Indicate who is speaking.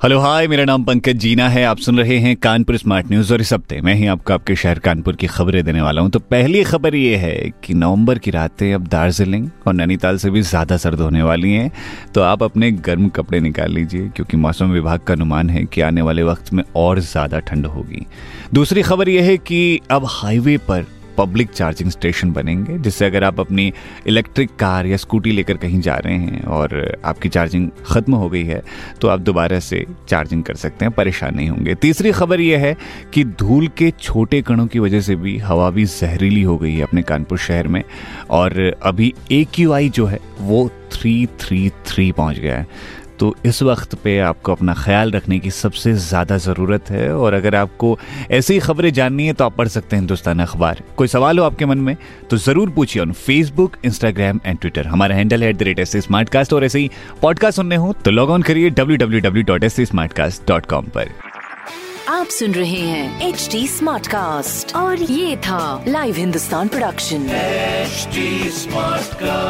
Speaker 1: hello, hi, मेरा नाम पंकज जीना है। आप सुन रहे हैं कानपुर स्मार्ट न्यूज़ और इस हफ़्ते मैं ही आपको आपके शहर कानपुर की खबरें देने वाला हूँ। तो पहली खबर ये है कि नवंबर की रातें अब दार्जिलिंग और नैनीताल से भी ज़्यादा सर्द होने वाली हैं। तो आप अपने गर्म कपड़े निकाल लीजिए, क्योंकि मौसम विभाग का अनुमान है कि आने वाले वक्त में और ज़्यादा ठंड होगी। दूसरी खबर यह है कि अब हाईवे पर पब्लिक चार्जिंग स्टेशन बनेंगे, जिससे अगर आप अपनी इलेक्ट्रिक कार या स्कूटी लेकर कहीं जा रहे हैं और आपकी चार्जिंग ख़त्म हो गई है तो आप दोबारा से चार्जिंग कर सकते हैं, परेशान नहीं होंगे। तीसरी खबर यह है कि धूल के छोटे कणों की वजह से भी हवा भी जहरीली हो गई है अपने कानपुर शहर में, और अभी ए जो है, वो थ्री थ्री थ्री पहुँच गया है। तो इस वक्त पे आपको अपना ख्याल रखने की सबसे ज़्यादा ज़रूरत है और अगर आपको ऐसी खबरें जाननी है तो आप पढ़ सकते हैं हिंदुस्तान अखबार। कोई सवाल हो आपके मन में तो ज़रूर पूछिए on Facebook Instagram and Twitter हमारा हैंडल है at the rate S smart और ऐसे ही पॉडकास्ट सुनने हो तो लॉग ऑन करिए W W W dot S smart cast dot com पर।
Speaker 2: आप सुन रहे हैं एच डी स्मार्ट कास्ट और ये था live Hindustan production
Speaker 3: smart cast